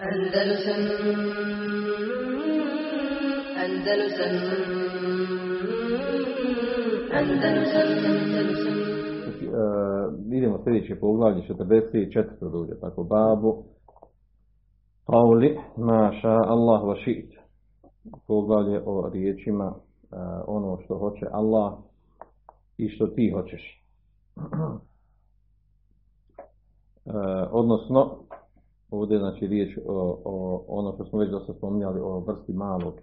Andalusam Andalusam Andalusam uh, idemo sljedeće poglavlje 44. duže, tako babu Pauli, maša Allah wa šit. Poglavlje o riječima uh, ono što hoće Allah i što ti hoćeš. Uh, odnosno, ovdje znači riječ o, o ono što smo već dosta spominjali o vrsti malog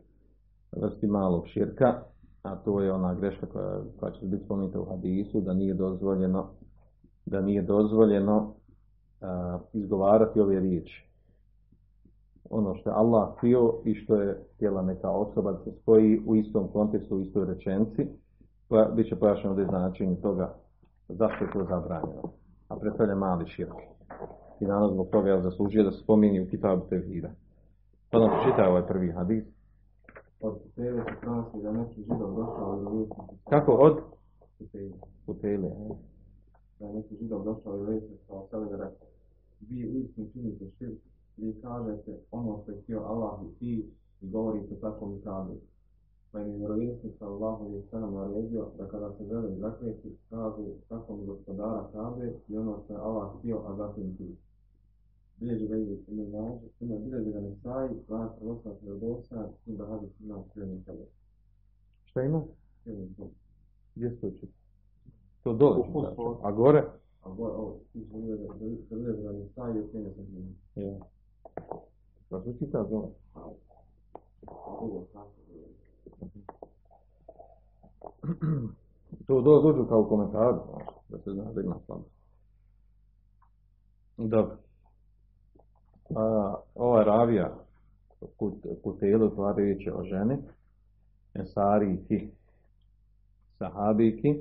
vrsti malog širka, a to je ona greška koja, koja će biti spomenuta u hadisu, da nije dozvoljeno da nije dozvoljeno a, izgovarati ove riječi. Ono što je Allah htio i što je htjela neka osoba da se spoji u istom kontekstu, u istoj rečenci, koja bit će pojašnjeno ovdje značenje toga zašto je to zabranjeno. A predstavlja mali širk. I naravno zbog toga je zaslužio da se spomini u Kitabu Tevhida. Pa nam čita ovaj prvi hadis. Od Putele se prenosi da neki židov došao i uvijek Kako od Putele. Putele? Da neki židov došao i uvijek kao sebe da rekao vi uistinu činite širk, vi kažete ono što je htio Allah i ti i govorite tako mi kaže. Pa im je vjerovjesnik sallallahu alaihi sallam naredio da kada se žele zakljeti, kažu tako mi gospodara kabe i ono što je Allah htio, a zatim ti. Bilježi ga ide ime nađe, ime bilježi ga ne saji, vas proslat ne dosa, i da hadis ima srednji kabe. Šta ima? Kabe. Gdje se to čita? To dole. A gore? A gore, ovo, ti se bilježi ga ne saji, i srednji kabe. Ja. Pa se čita dole. Ovo, tako. To do, dođu kao znaš, da se zna da ima slabost. Dobro. A, ova ravija put, putelu tva riječ je o ženi, Ensariki, Sahabiki. E,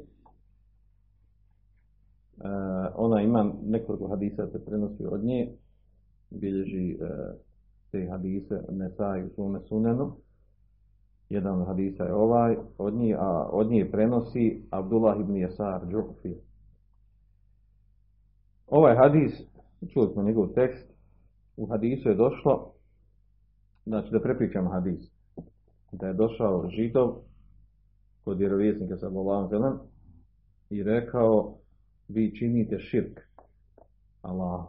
ona ima nekoliko hadisa se prenosi od nje, bilježi e, te hadise Nesai u svome sunenu. Jedan od hadisa je ovaj, od njih, a od njih prenosi Abdullah ibn Jasar Džufi. Ovaj hadis, čuli smo njegov tekst, u hadisu je došlo, znači da prepričam hadis, da je došao židov kod vjerovjesnika ve sellem i rekao vi činite širk Allah.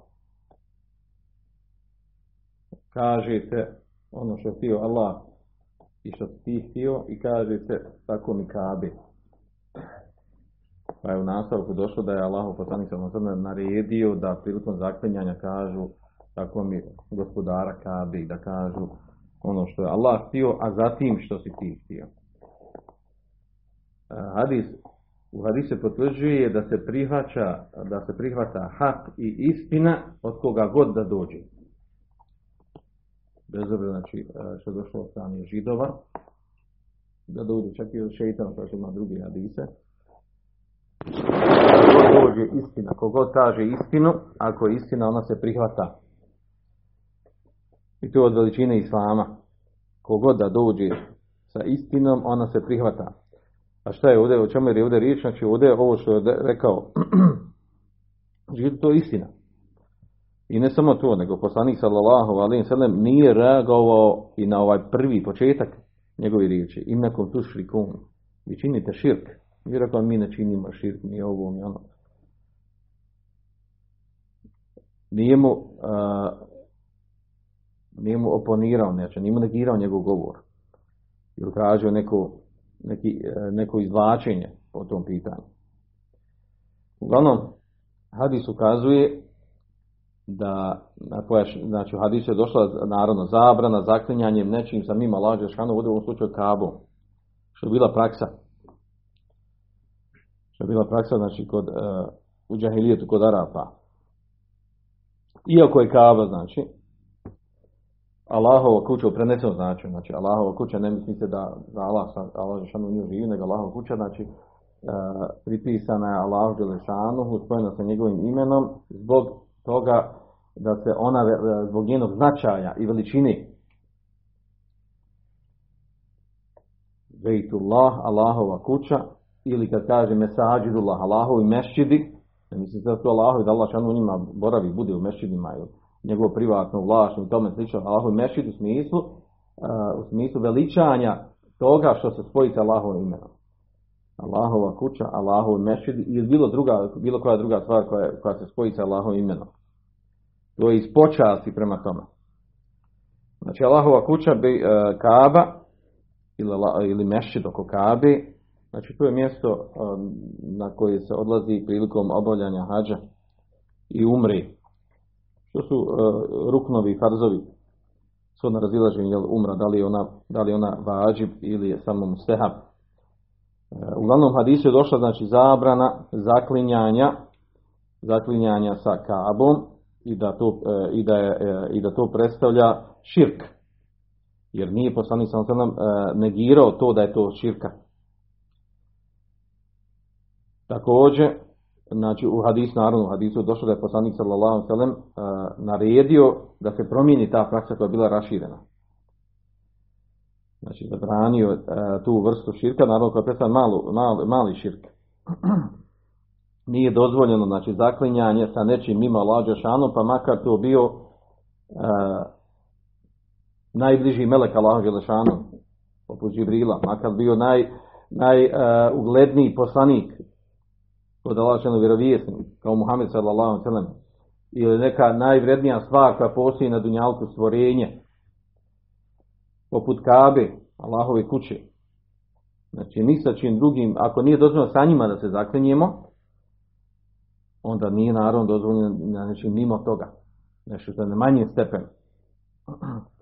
Kažete ono što htio Allah i što ti htio i kažete tako mi kabe. Pa je u nastavku došlo da je Allah ve sellem naredio da prilikom zaklinjanja kažu tako mi gospodara kabe da kažu ono što je Allah htio, a zatim što si ti htio. E, Hadis, u hadisu se potvrđuje da se prihvaća, da se prihvata hak i istina od koga god da dođe. Bez obzira, znači, e, što je došlo od strane židova, da dođe čak i od šeitana, kao što ima drugi hadise. Dođe istina, kogod kaže istinu, ako je istina, ona se prihvata. I to je od veličine Islama. Kogod da dođe sa istinom, ona se prihvata. A šta je ovdje, o čemu je ovdje riječ? Znači ovdje je ovo što je rekao, žid, to je istina. I ne samo to, nego poslanik sallallahu alejhi ve sellem nije reagovao i na ovaj prvi početak njegove riječi. Inakom tu šrikun. Vi činite širk. Mi rekao, mi ne činimo širk, ni ovo, ni ono. Nije mu, nije mu oponirao, znači nije mu negirao njegov govor. Ili tražio neko, neki, e, neko izvlačenje po tom pitanju. Uglavnom, hadis ukazuje da, na pojaš, znači u hadisu je došla naravno zabrana zaklinjanjem nečim sa mima lađe škanu, ovdje u ovom slučaju kabom, što je bila praksa. Što je bila praksa, znači, kod, uh, u džahilijetu, kod Arapa. Iako je kaba, znači, Allahova kuća u prenesenom značenju, znači Allahova kuća ne mislite da, da Allah, Allah Žešanu nije živi, nego Allahova kuća, znači e, pripisana je Allahu Želešanu, spojena sa njegovim imenom, zbog toga da se ona, e, zbog njenog značaja i veličine, Bejtullah, Allahova kuća, ili kad kaže Mesađidullah, Allahovi mešćidi, ne mislite da su Allahovi, da Allah šanu njima boravi, bude u mešćidima, ili njegovo privatno vlasno i tome slično, Allahov mešid u smislu, uh, u smislu veličanja toga što se spoji sa Allahovim imenom. Allahova kuća, Allahov mešid ili bilo, druga, bilo koja druga stvar koja, koja se spoji sa Allahovim imenom. To je iz počasti prema tome. Znači Allahova kuća bi uh, Kaaba ili, ili mešid oko Kabe, znači to je mjesto um, na koje se odlazi prilikom obavljanja hađa i umri. Što su uh, ruknovi i farzovi? Su na razilaženju jel, umra, da li ona, da li ona vađib ili je samo mustehab. Uh, uglavnom hadisu je došla znači zabrana zaklinjanja zaklinjanja sa kabom i da to, uh, i da je, i da to predstavlja širk. Jer nije poslanik sam uh, negirao to da je to širka. Također, znači u hadisu, naravno u hadisu došlo da je poslanik sallallahu sallam uh, naredio da se promijeni ta praksa koja je bila raširena. Znači zabranio uh, tu vrstu širka, naravno koja predstavlja malu, mali, mali širk. Nije dozvoljeno znači zaklinjanje sa nečim mimo lađa šanu, pa makar to bio uh, najbliži melek Allahu Želešanu, poput Džibrila, makar bio naj, najugledniji uh, poslanik od Allahšanu vjerovijesnik, kao Muhammed sallallahu sallam, ili neka najvrednija stvar koja postoji na dunjalku stvorenje, poput Kabe, Allahove kuće. Znači, ni sa čim drugim, ako nije dozvoljeno sa njima da se zaklinjemo, onda nije naravno dozvoljeno na nečim mimo toga. Nešto što je na manji stepen.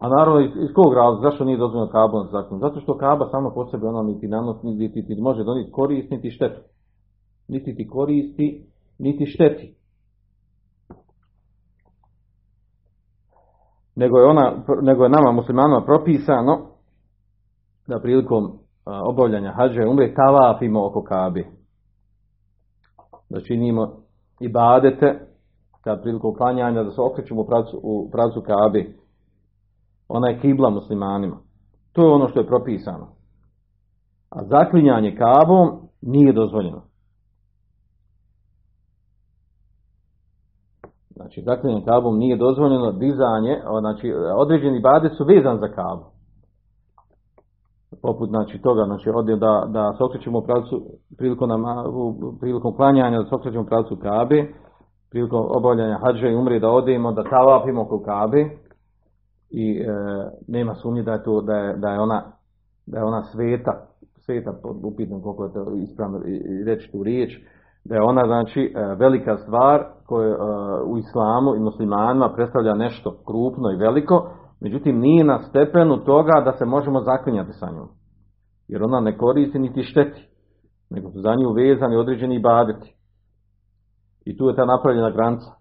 A naravno, iz, kog razloga, zašto nije dozvoljeno Kabu na zakon? Zato što Kaba sama po sebi ona niti nanos, niti ti može doniti korist, niti štetu. Niti ti koristi, niti šteti. Nego je, ona, nego je nama muslimanima propisano da prilikom obavljanja hađa umre tavafimo oko Kabe. Da činimo i badete, kad prilikom klanjanja, da se okrećemo u pravcu, u pravcu Kabe ona je kibla muslimanima. To je ono što je propisano. A zaklinjanje kabom nije dozvoljeno. Znači, zaklinjanje kabom nije dozvoljeno, dizanje, znači, određeni bade su vezan za kabu. Poput, znači, toga, znači, ovdje da, da se okrećemo u pravcu, prilikom, nam, prilikom klanjanja, da se okrećemo u pravcu kabe, prilikom obavljanja hađa i umri, da odemo, da tavapimo oko kabe, i e, nema sumnje da je to da je, da je ona da je ona sveta sveta upitno koliko je to ispravno reći tu riječ da je ona znači e, velika stvar koja e, u islamu i muslimanima predstavlja nešto krupno i veliko međutim nije na stepenu toga da se možemo zaklinjati sa njom. Jer ona ne koristi niti šteti nego su za nju vezani određeni ibadeti. I tu je ta napravljena granica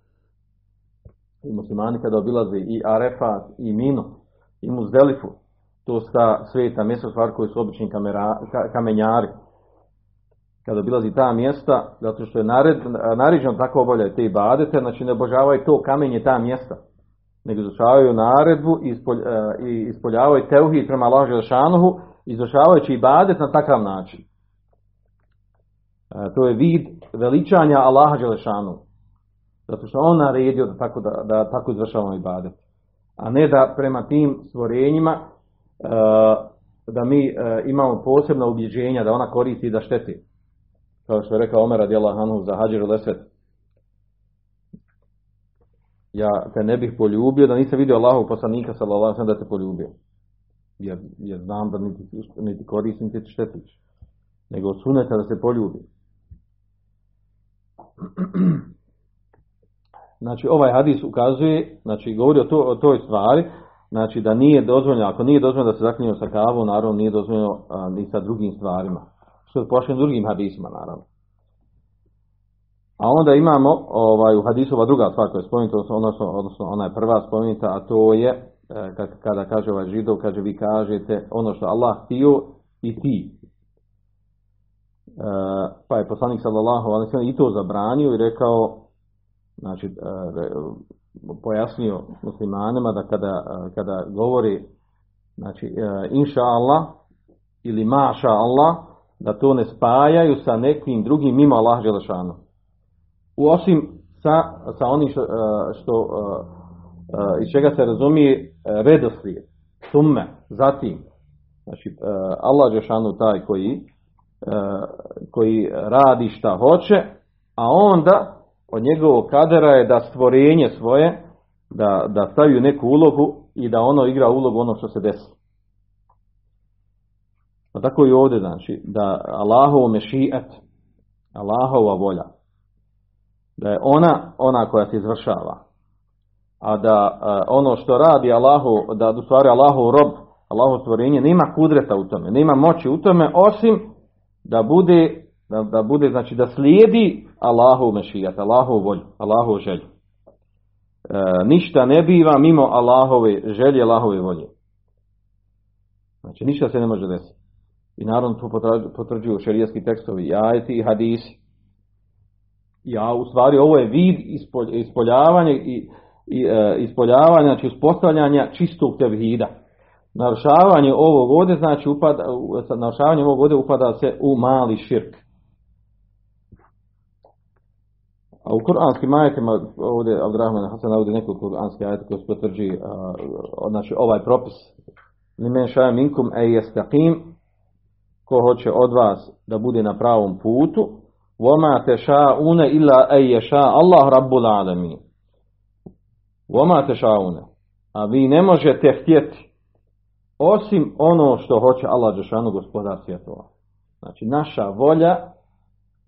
i muslimani kada obilaze i Arefat i Minu i Muzdelifu, to su ta sveta mjesta stvar koji su obični kamera, ka, kamenjari. Kada obilazi ta mjesta, zato što je nared, naređeno tako obavljaju te ibadete, znači ne obožavaju to kamenje ta mjesta, nego izučavaju naredbu uh, i ispoljavaju teuhid prema Allah Želšanuhu, izučavajući ibadet na takav način. Uh, to je vid veličanja Allaha Želšanuhu. Zato što on naredio da tako, da, da tako izvršavamo ibadet. A ne da prema tim stvorenjima uh, da mi uh, imamo posebna ubjeđenja da ona koristi i da šteti. Kao što je rekao Omer radijala Hanu za Hadžiru Leset. Ja te ne bih poljubio da nisam vidio Allahov poslanika sallallahu alejhi da te poljubio. Jer, jer znam da niti, niti koristi niti štetiš. Nego suneta da se poljubi. znači ovaj hadis ukazuje, znači govori o, to, o toj stvari, znači da nije dozvoljeno, ako nije dozvoljeno da se zaklinje sa kavom, naravno nije dozvoljeno a, ni sa drugim stvarima. Što je pošli drugim hadisima, naravno. A onda imamo ovaj, u hadisu ova druga stvar koja je spomenuta, odnosno, odnosno ona je prva spomenuta, a to je e, kada kaže ovaj židov, kaže vi kažete ono što Allah htio i ti. E, pa je poslanik sallallahu alejhi ve i to zabranio i rekao znači e, pojasnio muslimanima da kada, e, kada govori znači e, inša Allah ili maša Allah da to ne spajaju sa nekim drugim mimo Allah Želešanu. U osim sa, sa onim što, što iz čega se razumije redoslijed, summe, zatim, znači Allah Đešanu taj koji, koji radi šta hoće, a onda od njegovog kadera je da stvorenje svoje, da, da stavi u neku ulogu i da ono igra ulogu ono što se desi. Pa tako i ovdje znači, da Allahovo mešijet, Allahova volja, da je ona ona koja se izvršava, a da e, ono što radi Allahu, da u stvari Allahov rob, Allahov stvorenje, nema kudreta u tome, nema moći u tome, osim da bude, da, da bude znači da slijedi Allahov mešijat, Allahov volju, Allahov želju. E, ništa ne biva mimo Allahove želje, Allahove volje. Znači ništa se ne može desiti. I naravno potrađu- potvrđuju šerijski tekstovi, i ajeti i hadisi. Ja, u stvari, ovo je vid ispolj, ispoljavanja i, i e, ispoljavanja, znači uspostavljanja čistog tevhida. Narušavanje ovog ovdje, znači upada, narušavanjem ovog ovdje upada se u mali širk. A u kuranskim ajetima, ovdje Abdurrahman Hasan navodi nekoliko kuranskih ajeta koji se potvrđi a, znači ovaj propis. Limen šaja minkum e jestaqim, ko hoće od vas da bude na pravom putu, وَمَا تَشَاءُونَ إِلَّا أَيْ يَشَاءَ اللَّهُ رَبُّ الْعَالَمِينَ وَمَا تَشَاءُونَ A vi ne možete htjeti osim ono što hoće Allah Đešanu gospodar svjetova. Znači naša volja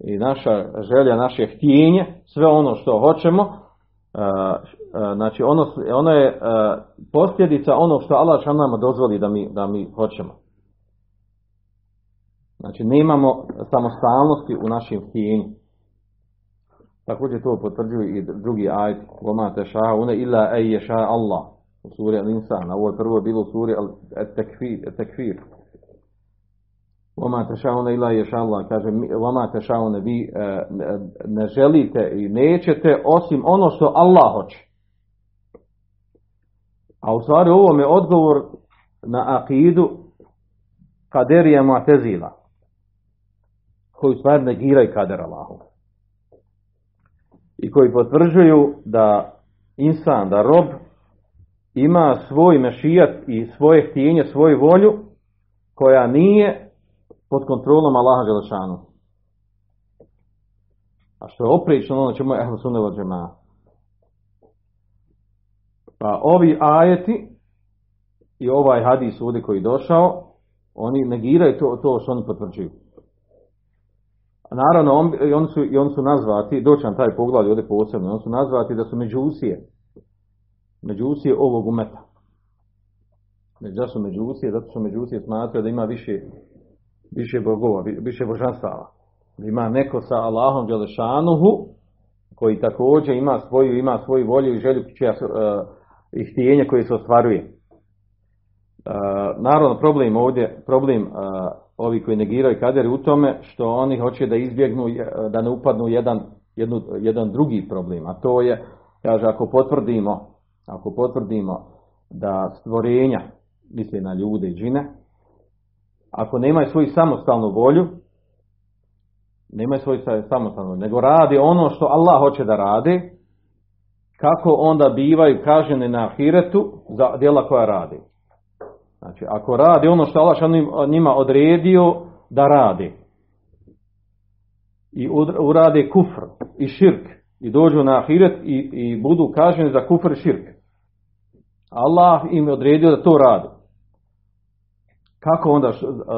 i naša želja, naše htjenje, sve ono što hoćemo, a, a, znači ono, ono je a, posljedica onog što Allah Đešanu nama dozvoli da mi, da mi hoćemo. Znači, nemamo samostalnosti u našem htjenju. Također to potvrđuju i drugi ajet. Voma te šaune illa ej Allah. U suri Al-Insan. Ovo je prvo bilo u suri Al-Tekfir. Voma te šaune illa ej ša Allah. Kaže, mi- voma te šaune vi e, ne- ne želite i nećete osim ono što Allah hoće. A u stvari ovo je odgovor na akidu kaderija mu'tezila koji u stvari negiraju kader Allahu. I koji potvrđuju da insan, da rob ima svoj mešijat i svoje htjenje, svoju volju koja nije pod kontrolom Allaha Želešanu. A što je oprično ono čemu je Ehlu Sunne wal Džemaa. Pa ovi ajeti i ovaj hadis ovdje koji je došao, oni negiraju to, to što oni potvrđuju. Naravno, on, i oni su, i oni su nazvati, doći nam taj pogled ovdje posebno, oni su nazvati da su međusije, međusije ovog umeta. Među- Zašto međusije? Zato što međusije smatraju da ima više, više bogova, vi- više božanstava. Ima neko sa Allahom Đelešanuhu, koji također ima svoju, ima svoju volju i želju e, i htjenje koje se ostvaruje. E, naravno, problem ovdje, problem e, ovi koji negiraju kader u tome što oni hoće da izbjegnu, je- da ne upadnu jedan, jednu, jedan drugi problem, a to je, kaže, ako potvrdimo, ako potvrdimo da stvorenja, misli na ljude i džine, ako nemaju svoju samostalnu volju, nemaju svoju sa- samostalnu nego radi ono što Allah hoće da radi, kako onda bivaju kažnjeni na ahiretu za djela koja radi. Znači, ako radi ono što Allah njima odredio da radi i urade kufr i širk i dođu na ahiret i, i budu kažnjeni za kufr i širk. Allah im je odredio da to radi. Kako onda,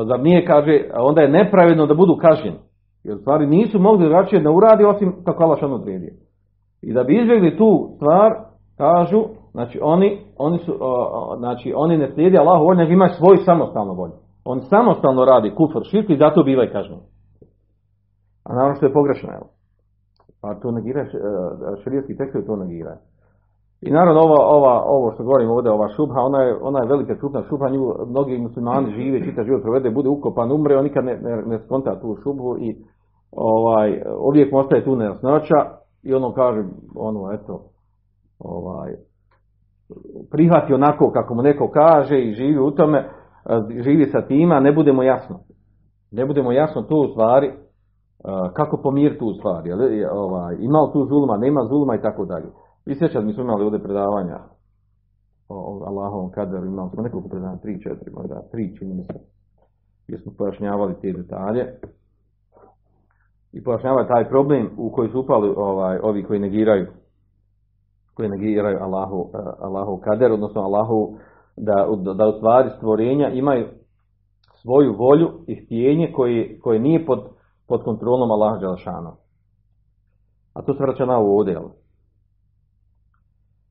zar nije kaže, onda je nepravedno da budu kažnjeni. Jer stvari nisu mogli drugačije da uradi osim kako Allah odredio. I da bi izbjegli tu stvar, kažu, znači oni, oni su, znači oni ne slijedi Allahu volju, nego imaju svoju samostalnu volju. Oni samostalno radi kufr, širk i zato bivaju kažnjeni. A naravno što je pogrešno, evo. Pa to negira, širijetski tekstovi to negiraju. I naravno ova, ova, ovo što govorim ovdje, ova šubha, ona je, ona je velika krupna šubha, nju mnogi muslimani žive, čita život provede, bude ukopan, umre, on nikad ne, ne, ne skonta tu šubhu i ovaj, uvijek mu ostaje tu nejasnoća i ono kaže, ono, eto, ovaj, prihvati onako kako mu neko kaže i živi u tome, živi sa tima, ne budemo jasno. Ne budemo jasno tu u stvari, kako pomiriti tu stvar, jel, je, ovaj, ima li tu zulma, nema zulma i tako dalje. Vi sjećate, mi smo imali ovdje predavanja o, Allahovom kaderu, imali smo nekoliko predavanja, tri, četiri, možda tri čini mi se, gdje smo pojašnjavali te detalje i pojašnjavali taj problem u koji su upali ovaj, ovi koji negiraju koji negiraju Allahu, uh, Allahu kader, odnosno Allahu da, da u stvari stvorenja imaju svoju volju i htjenje koje, koje nije pod, pod kontrolom Allaha Đelešana. A to se vraća na ovo ovdje, jel?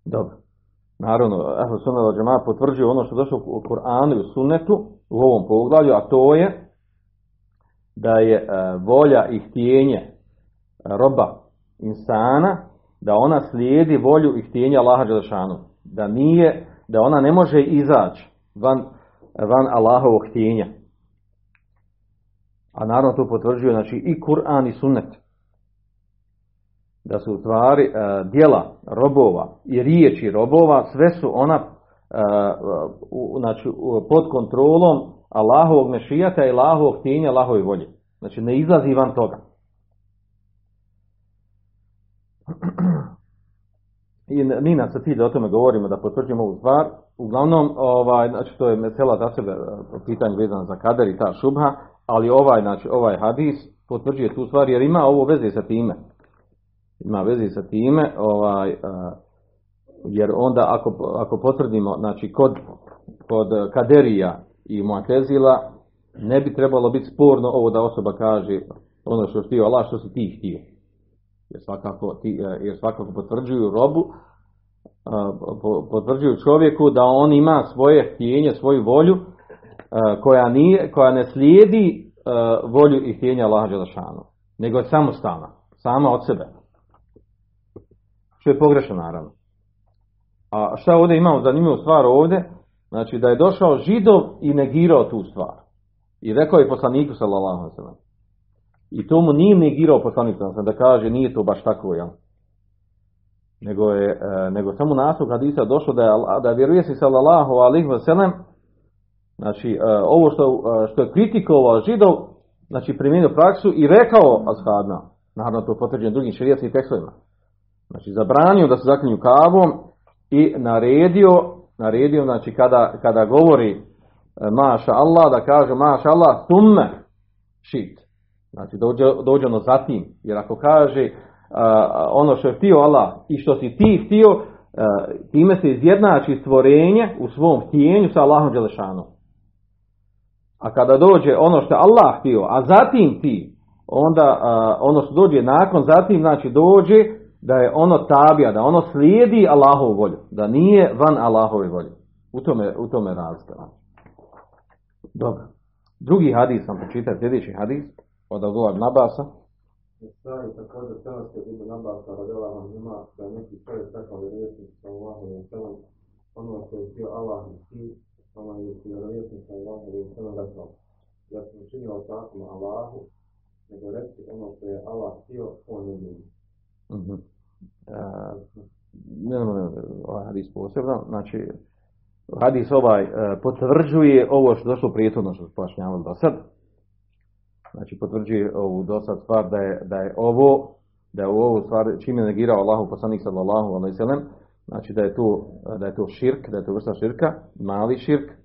Dobro. Naravno, Ahlu al Džama'a potvrđuje ono što došlo u Kur'anu i u Sunnetu u ovom poglavlju, a to je da je uh, volja i htjenje roba insana da ona slijedi volju i htjenje Allaha Đelešanu. Da nije, da ona ne može izaći van, van Allahovog htjenja. A naravno to potvrđuje znači, i Kur'an i Sunnet. Da su u stvari uh, dijela robova i riječi robova, sve su ona uh, u, znači, pod kontrolom Allahovog mešijata i Allahovog htjenja, Allahove volje. Znači ne izlazi van toga. I ni nas se da o tome govorimo, da potvrđujemo ovu stvar. Uglavnom, ovaj, znači to je mesela za sebe pitanje vezano za kader i ta šubha, ali ovaj, znači, ovaj hadis potvrđuje tu stvar jer ima ovo veze sa time. Ima veze sa time, ovaj, jer onda ako, ako potvrdimo, znači kod, kod kaderija i muatezila, ne bi trebalo biti sporno ovo da osoba kaže ono što htio Allah, što si ti htio. Jer svakako, ti, jer svakako potvrđuju robu, potvrđuju čovjeku da on ima svoje htjenje, svoju volju, koja, nije, koja ne slijedi volju i htjenja Allaha Đelešanu, nego je samostalna, sama od sebe. Što je pogrešno naravno. A šta ovdje imamo zanimljivu stvar ovdje? Znači da je došao židov i negirao tu stvar. I rekao je poslaniku sallallahu alejhi. I to mu nije negirao poslanik sallallahu da kaže nije to baš tako, jel? Nego je e, nego samo naslov hadisa došlo da je da vjeruje se sallallahu alejhi ve znači e, ovo što e, što je kritikovao židov, znači primijenio praksu i rekao ashabima, naravno to potvrđeno drugim šerijatskim tekstovima. Znači zabranio da se zaklinju kavom i naredio naredio znači kada kada govori maša Allah, da kaže maša Allah, tumme šit. Znači dođe, dođe ono zatim. Jer ako kaže uh, ono što je htio Allah i što si ti htio, uh, time se izjednači stvorenje u svom htjenju sa Allahom Đelešanom. A kada dođe ono što Allah htio, a zatim ti, onda uh, ono što dođe nakon, zatim znači dođe da je ono tabija, da ono slijedi Allahovu volju, da nije van Allahove volje. U tome, u tome razlika. Dobro. Drugi hadis sam pročitao, sljedeći hadis od Abdullah ibn Abasa. Stvari također prenosi od Ibn Abasa radila vam ima da je neki čovjek rekao vjerovjesnik sa Allahom i Selom ono što je htio Allah i ti, ono je vjerovjesnik sa Allahom i Selom rekao ja sam učinio takom Allahu nego reći ono što je Allah htio, on je ljudi. Ne, ne, ovaj hadis posebno, znači hadis ovaj e, potvrđuje ovo što došlo prijetodno što smo pojašnjavali do sad. Znači potvrđuje ovu do sad stvar da je, da je ovo da je u ovu stvar čim je negirao Allahu poslanik sallallahu alejhi ve sellem, znači da je to da je to širk, da je to vrsta širka, mali širk. E, e,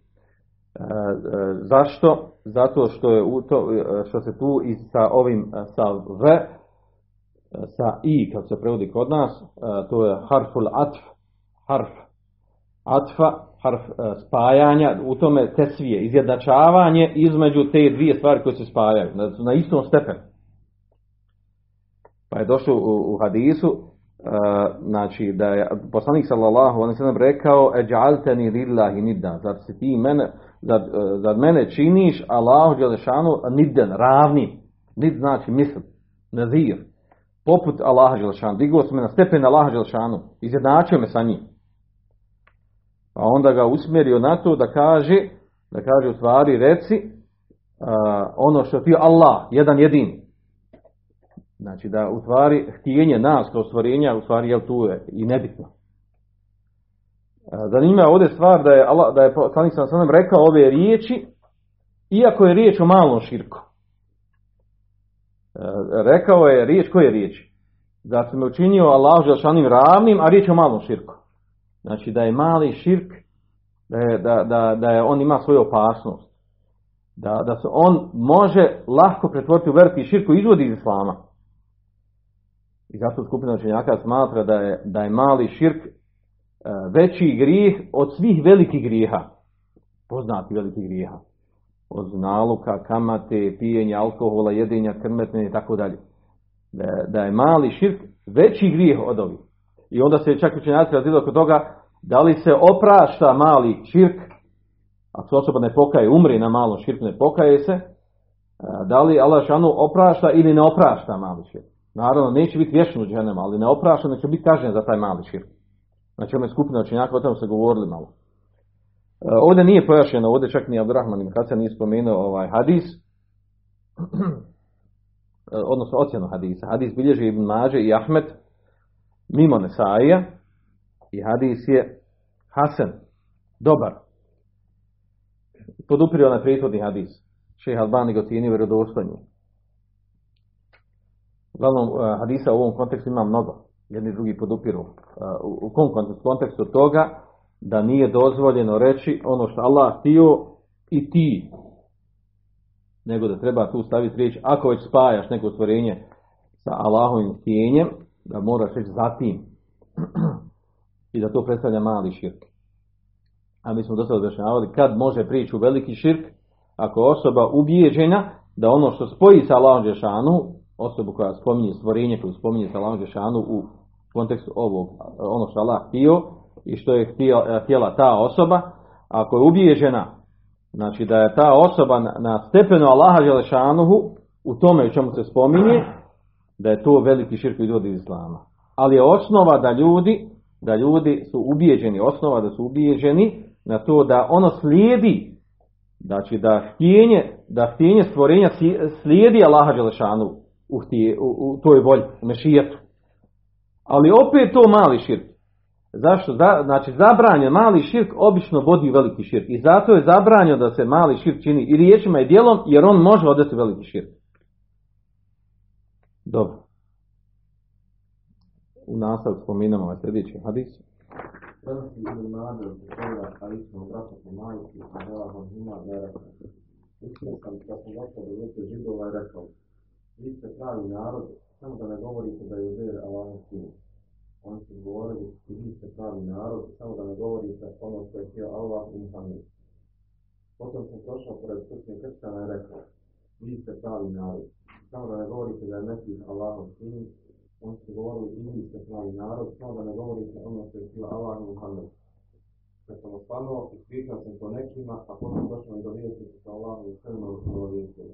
zašto? Zato što je u to, što se tu i sa ovim sa v sa i kako se prevodi kod nas, to je harful atf, harf atfa, harf e, spajanja, u tome tesvije, izjednačavanje između te dvije stvari koje se spajaju, na, istom stepenu. Pa je došlo u, u hadisu, znači da je poslanik sallallahu alejhi ve rekao ej'altani lillahi nidda zar si ti mene zar, zar mene činiš Allahu dželešanu nidden ravni nid znači misl nazir poput Allaha dželešanu digao se me na stepen Allaha dželešanu izjednačio me sa njim Pa onda ga usmjerio na to da kaže, da kaže u stvari reci uh, ono što ti Allah, jedan jedin. Znači da u stvari htjenje nas kao stvorenja u stvari jel tu je i nebitno. Zanima je ovdje stvar da je Allah, da je sam sam rekao ove riječi, iako je riječ o malom širku. Rekao je riječ, koje riječ? Da se me učinio Allah Želešanim ravnim, a riječ je o malom širku. Znači da je mali širk, da je, da, da, da je on ima svoju opasnost. Da, da se on može lahko pretvoriti u veliki širk koji izvodi iz islama. I zato skupina učenjaka smatra da je, da je mali širk e, veći grijeh od svih velikih grijeha. Poznati veliki grijeha. Od naluka, kamate, pijenja alkohola, jedenja, krmetne i tako dalje. Da, je- je mali širk veći grijeh od ovih. I onda se čak učenjaci razdijelili oko toga da li se oprašta mali širk, ako se osoba ne pokaje, umri na malom širku, ne pokaje se, da li Allah šanu oprašta ili ne oprašta mali širk. Naravno, neće biti vječno u džehennemu, ali ne oprašta, nego će biti kažnjen za taj mali širk. Znači, ome skupina učenjaka, o tome se govorili malo. E, Ovdje nije pojašnjeno, ovdje čak ni Abdurrahman ibn Hasan nije spomenuo ovaj hadis, E, odnosno ocjenu hadisa. Hadis bilježi Ibn Mađe i Ahmed mimo Nesaija i hadis je Hasan, dobar. Podupirio onaj prethodni hadis. Šeha Albani ga ocijenio vjerodostojnim. Uglavnom, e, hadisa u ovom kontekstu ima mnogo. Jedni drugi podupiru. U, kom kontekstu toga da nije dozvoljeno reći ono što Allah htio i ti. Nego da treba tu staviti riječ, ako već spajaš neko stvorenje sa Allahovim htjenjem, da moraš reći zatim. I da to predstavlja mali širk. A mi smo dosta objašnjavali kad može prići u veliki širk, ako osoba ubijeđena da ono što spoji sa Allahom Žešanu, osobu koja spominje stvorenje koju spominje sa Allahom Žešanu u kontekstu ovog, ono što Allah htio i što je htio- htjela ta osoba, ako je ubijeđena znači da je ta osoba na, stepenu Allaha Želešanuhu u tome u čemu se spominje, da je to veliki širk izvodi iz Islama. Ali je osnova da ljudi, da ljudi su ubijeđeni, osnova da su ubijeđeni na to da ono slijedi, znači da htjenje, da htjenje stvorenja slijedi Allaha Želešanu u, u, u toj volji, u mešijetu. Ali opet to mali širk. Zašto? Za, znači zabranjen mali širk obično vodi veliki širk. I zato je zabranjeno da se mali širk čini i riječima i djelom jer on može odvesti u veliki širk. Dobro. U nastavku spominamo ovaj sljedeći hadis. Da vi ste pravi narod, samo da ne govorite da je Uzer Allahom sin. Oni su govorili, i vi ste pravi narod, samo da ne govorite ono što je htio Allah i Muhammed. Potom sam prošao pored srpnje kršćana i rekao, vi ste pravi narod, samo da ne govorite da je Mesih Allahom sin, oni su govorili i vi ste pravi narod, samo da ne govorite ono što je htio Allah i Muhammed. Kad sam osvanuo, ispričao sam to nekima, a potom došao i do vijesti sa Allahom i crnom obavijestio.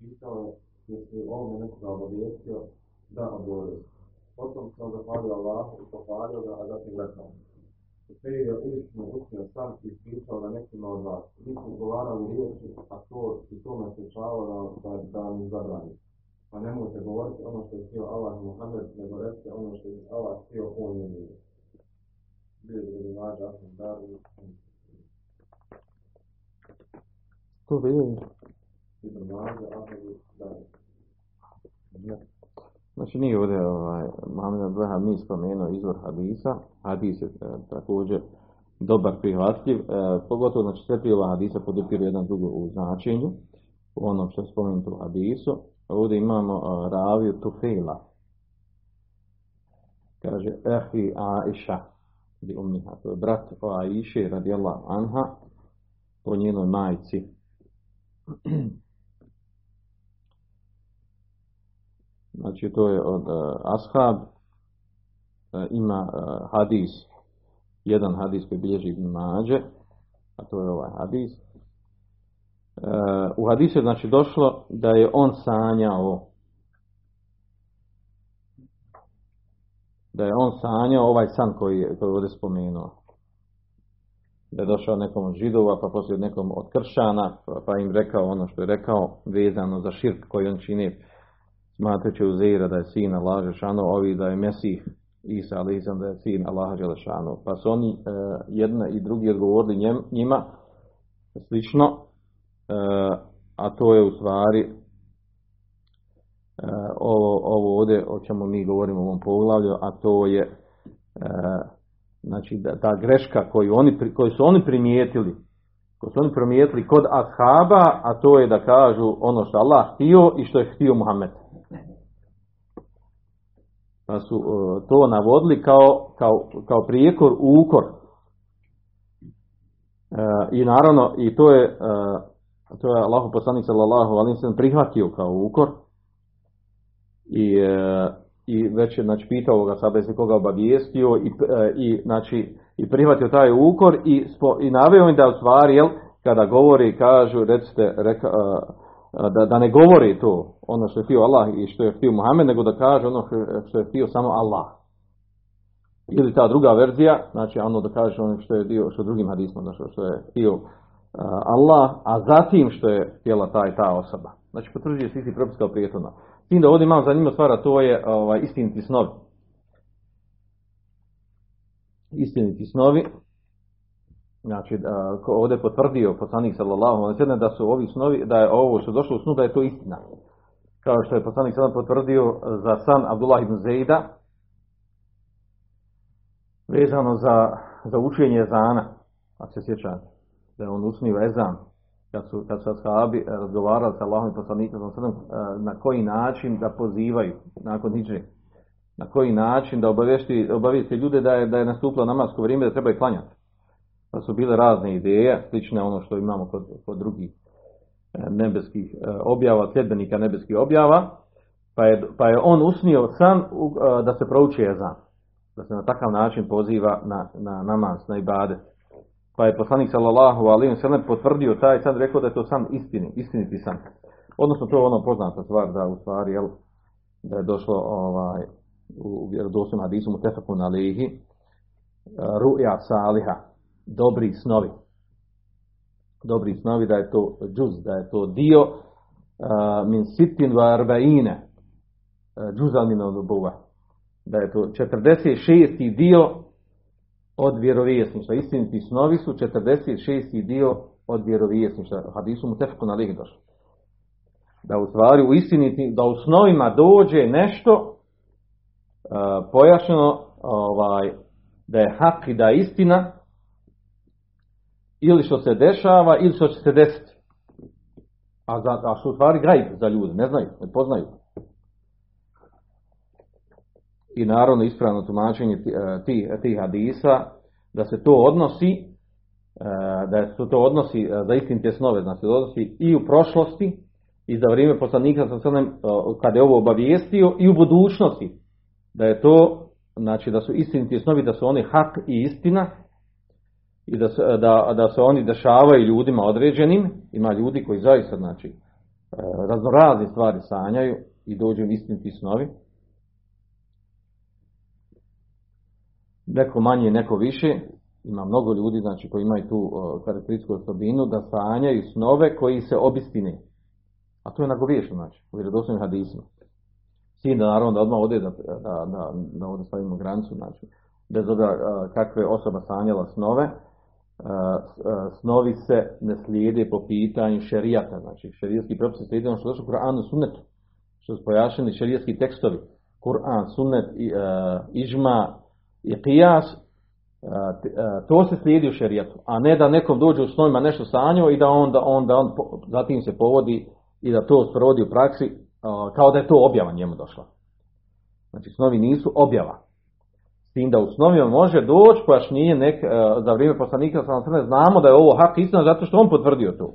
Pitao je, jesi li ovome nekoga obavijestio? Da, odgovorio. Potom sam zahvalio Allahu i pohvalio ga, a zatim rekao. Sve je uistinu učio sam i ispričao na nekima od vas. Vi ste izgovarali riječi, a to i to me sprečavalo da, da, da vam ih zabranim. Pa nemojte govoriti ono što je htio Allah i Muhammed, nego recite ono što je Allah htio on je nije. Bio je vađa, sam daru, To vidim. Ibn Mađa, Ahmedu, daru. Znači nije ovdje ovaj, Mohamed mi spomenuo izvor hadisa. Hadis je e, također dobar prihvatljiv. E, pogotovo znači sve prije hadisa podupiru jedan drugo u značenju. U onom što je spomenuto u hadisu. Ovdje imamo e, raviju Tufela. Kaže Ehi Aisha bi ummiha. To je brat Aiši radijallahu anha po njenoj majci. Znači to je od uh, ashab uh, ima uh, hadis, jedan hadis koji bilježi Ibn Mađe, a to je ovaj hadis. U hadisu je znači došlo da je on sanjao da je on sanjao ovaj san koji je, koji je ovdje spomenuo. Da je došao nekom od židova, pa poslije nekom od kršana, pa, pa im rekao ono što je rekao vezano za širk koji on čini smatrajući Uzeira da je sin Allaha Želešanu, ovi da je Mesih Isa ali da je sin Allaha Želešanu. Pa su oni e, jedna i drugi odgovorili njima slično, e, a to je u stvari ovo, ovo ovdje o čemu mi govorimo u ovom poglavlju, a to je e, znači da, ta greška koju, oni, koju su oni primijetili, koju su oni primijetili kod ashaba, a to je da kažu ono što Allah htio i što je htio Muhammed. Pa su e, to navodili kao, kao, kao prijekor u ukor. E, I naravno, i to je, e, to je Allahu poslanik sallallahu alaihi sallam prihvatio kao ukor. I, i već je znači, pitao ga sada jesi koga obavijestio i, i, znači, i prihvatio taj ukor i, spo, i naveo im da u stvari, jel, kada govori, kažu, recite, reka, da, da ne govori to, ono što je htio Allah i što je htio Muhammed, nego da kaže ono što je htio samo Allah. Ili ta druga verzija, znači ono da kaže ono što je dio, što drugim hadisma, znači što je htio Allah, a zatim što je htjela ta i ta osoba. Znači potvrđuje se isti propis kao tim da ovdje imam zanimljiva stvar, to je ovaj, istiniti snovi. Istiniti snovi, Znači, ovdje je potvrdio poslanik sallallahu alejhi da su ovi snovi, da je ovo što je došlo u snu, da je to istina. Kao što je poslanik sallallahu potvrdio za san Abdullah ibn Zejda, vezano za, za učenje ezana, ako se sjećate, da je on usnio ezan, kad su, kad su ashabi razgovarali sa Allahom i poslanikom sellem, na koji način da pozivaju nakon hidže, na koji način da obavijesti, obavijesti ljude da je, da je nastupilo namasko vrijeme, da trebaju klanjati pa su bile razne ideje, slične ono što imamo kod, kod drugih nebeskih objava, sljedbenika nebeskih objava, pa je, pa je on usnio san da se prouči ezan, da se na takav način poziva na, na namaz, na ibadet. Pa je poslanik sallallahu alaihi sallam potvrdio taj san, rekao da je to san istini, istiniti san. Odnosno to je ono poznata stvar da u stvari jel, da je došlo ovaj, u vjerodostojnom hadisu mutefakun alihi ru'ja saliha, dobri snovi. Dobri snovi da je to džuz, da je to dio uh, min sitin va arbaine uh, džuza. Da je to 46. dio od vjerovjesništva. Istiniti snovi su 46. dio od vjerovjesništva. Hadisu mu tefku na došlo. Da u stvari u istiniti, da u snovima dođe nešto uh, pojašnjeno ovaj, da je hak i da je istina ili što se dešava, ili što će se desiti. A, za, a što stvari gajb za ljude, ne znaju, ne poznaju. I naravno ispravno tumačenje tih ti hadisa, da se to odnosi, da se to odnosi za istinite snove, znači se odnosi i u prošlosti, i za vrijeme poslanika sa kada je ovo obavijestio, i u budućnosti, da je to, znači da su istiniti snovi, da su oni hak i istina, i da da, da se oni dešavaju ljudima određenim, ima ljudi koji zaista znači raznorazne stvari sanjaju i dođu im istiniti snovi. Neko manje, neko više, ima mnogo ljudi znači koji imaju tu karakterističku osobinu da sanjaju snove koji se obistine. A to je nagovješno znači, u vjerodostojnim hadisima. Sin da naravno da odmah ovdje da, da, da, da ovdje stavimo granicu, znači, bez obzira kakve osoba sanjala snove, snovi se ne slijede po pitanju šerijata, znači šerijski propisi slijede ono što došlo u Kur'anu sunnetu, što su pojašnjeni šerijski tekstovi, Kur'an, sunnet, ižma i qijas, to se slijedi u šerijatu, a ne da nekom dođe u snovima nešto sanjao i da onda, onda on zatim se povodi i da to sprovodi u praksi kao da je to objava njemu došla. Znači snovi nisu objava, tim da u snovima može doći pojašnjenje nek, za vrijeme poslanika sa ne znamo da je ovo hak istina zato što on potvrdio to.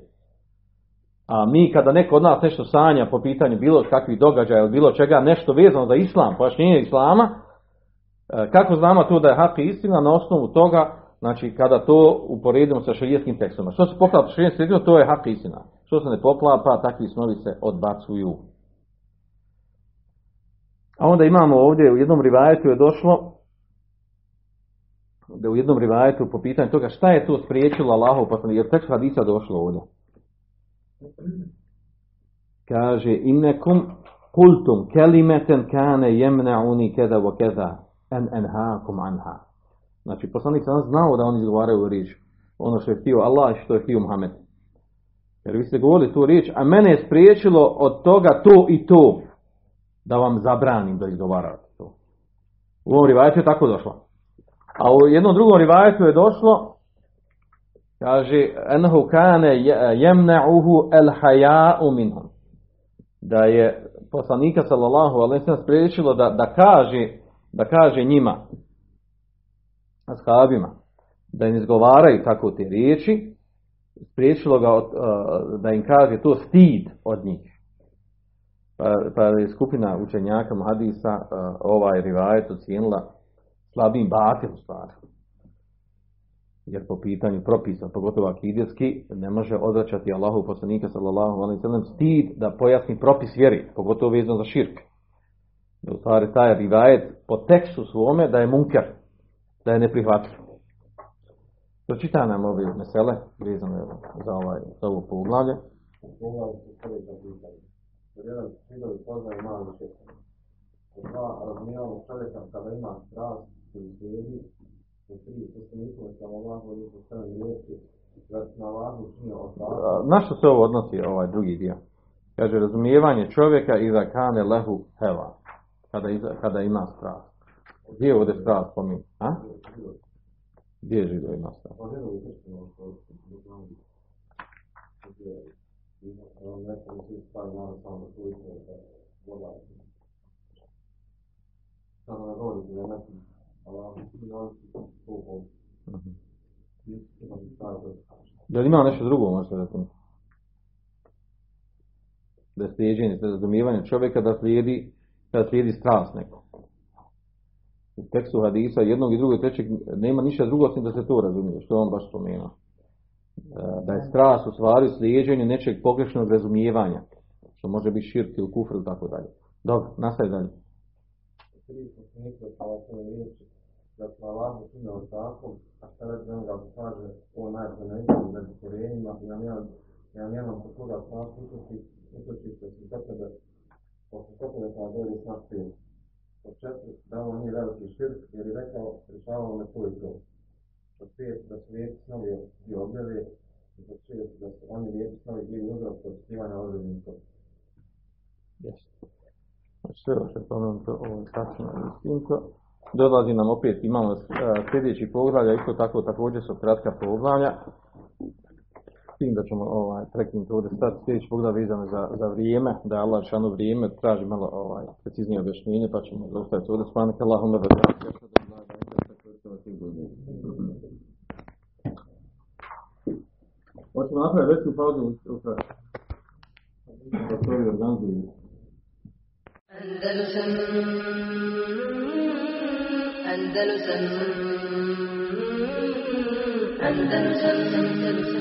A mi kada neko od nas nešto sanja po pitanju bilo kakvih događaja ili bilo čega nešto vezano za islam, pojašnjenje islama, kako znamo to da je hak istina na osnovu toga, znači kada to uporedimo sa šarijeskim tekstom. Što se poklapa sa šarijeskim tekstom, to je hak istina. Što se ne poklapa, takvi snovi se odbacuju. A onda imamo ovdje u jednom rivajetu je došlo da u jednom rivajetu po pitanju toga šta je to spriječilo Allahu poslanik, jer tekst hadisa došlo ovdje. Kaže, innekum kultum kelimeten kane jemna'uni keda wa keda en enhaakum anha. Znači, poslanik sam znao da oni izgovaraju riječ, ono što je htio Allah i što je htio Muhammed. Jer vi ste govorili tu riječ, a mene je spriječilo od toga to i to. da vam zabranim da izgovarate to. U ovom rivajetu je tako došlo. A u jednom drugom rivajetu je došlo, kaže, enhu kane jemne'uhu el haja'u minhum. Da je poslanika sallallahu alaihi sallam spriječilo da, da kaže da kaže njima ashabima da im izgovaraju tako te riječi spriječilo ga od, uh, da im kaže to stid od njih pa, pa je skupina učenjaka hadisa uh, ovaj rivajet ocijenila slabim batil u stvari jer po pitanju propisa, pogotovo akidijski, ne može odvraćati Allahu poslanika sallallahu alaihi sallam stid da pojasni propis vjeri, pogotovo vezano za širk. U stvari taj rivajet po tekstu svome da je munker, da je neprihvatljiv. Pročita nam ove mesele vezane za, ovaj, za ovo poglavlje. Poglavlje se prvi za pitanje. Jer jedan židovi poznaje malo širka. Dva, razumijevamo čovjeka kada ima strast koji slijedi na što se ovo odnosi ovaj drugi dio? Kaže, razumijevanje čovjeka i za kane lehu heva, kada, iza, kada ima strast. Gdje je ovdje strast po mi? A? Gdje je žido ima strast? Samo na da neki Da li ima nešto drugo možete da tim? Da je slijeđenje, da je razumijevanje čovjeka da slijedi, da slijedi strast neko. U tekstu hadisa jednog i drugog i trećeg nema ništa drugo osim da se to razumije, što on baš spomenuo. Da je strast u stvari slijeđenje nečeg pogrešnog razumijevanja, što može biti širk ili kufr ili tako dalje. Dobro, nastavi dalje. Da smo Allahu čine od takvom, a sada će on ga kaže o najprenajstom među korenima, ja nemam, ja nemam kod toga strast utoči, utoči se potrebe, posle potrebe kada dođe s nas pil. Od četiri, da ovo nije veliki širk, jer je rekao, rješavamo me to i to. Od pet, da su lijepi snovi i objave, i od šest, da su oni lijepi snovi bili uzrok od skrivanja određenih to. Jeste. Znači sve ovo što je spomenuto, ovo je tačno i istinito. Dolazi nam opet, imamo uh, sljedeći poglavlja, isto tako također su kratka poglavlja. S tim da ćemo ovaj, prekinuti ovdje stati sljedeći poglavlja vezano za, za vrijeme, da je Allah šano vrijeme, traži malo ovaj, preciznije objašnjenje, pa ćemo zaustaviti ovdje. Spanika Allahumma wa Hoćemo napraviti veću pauzu u. Da. Andalusam Andalusam Andalusam Andalusam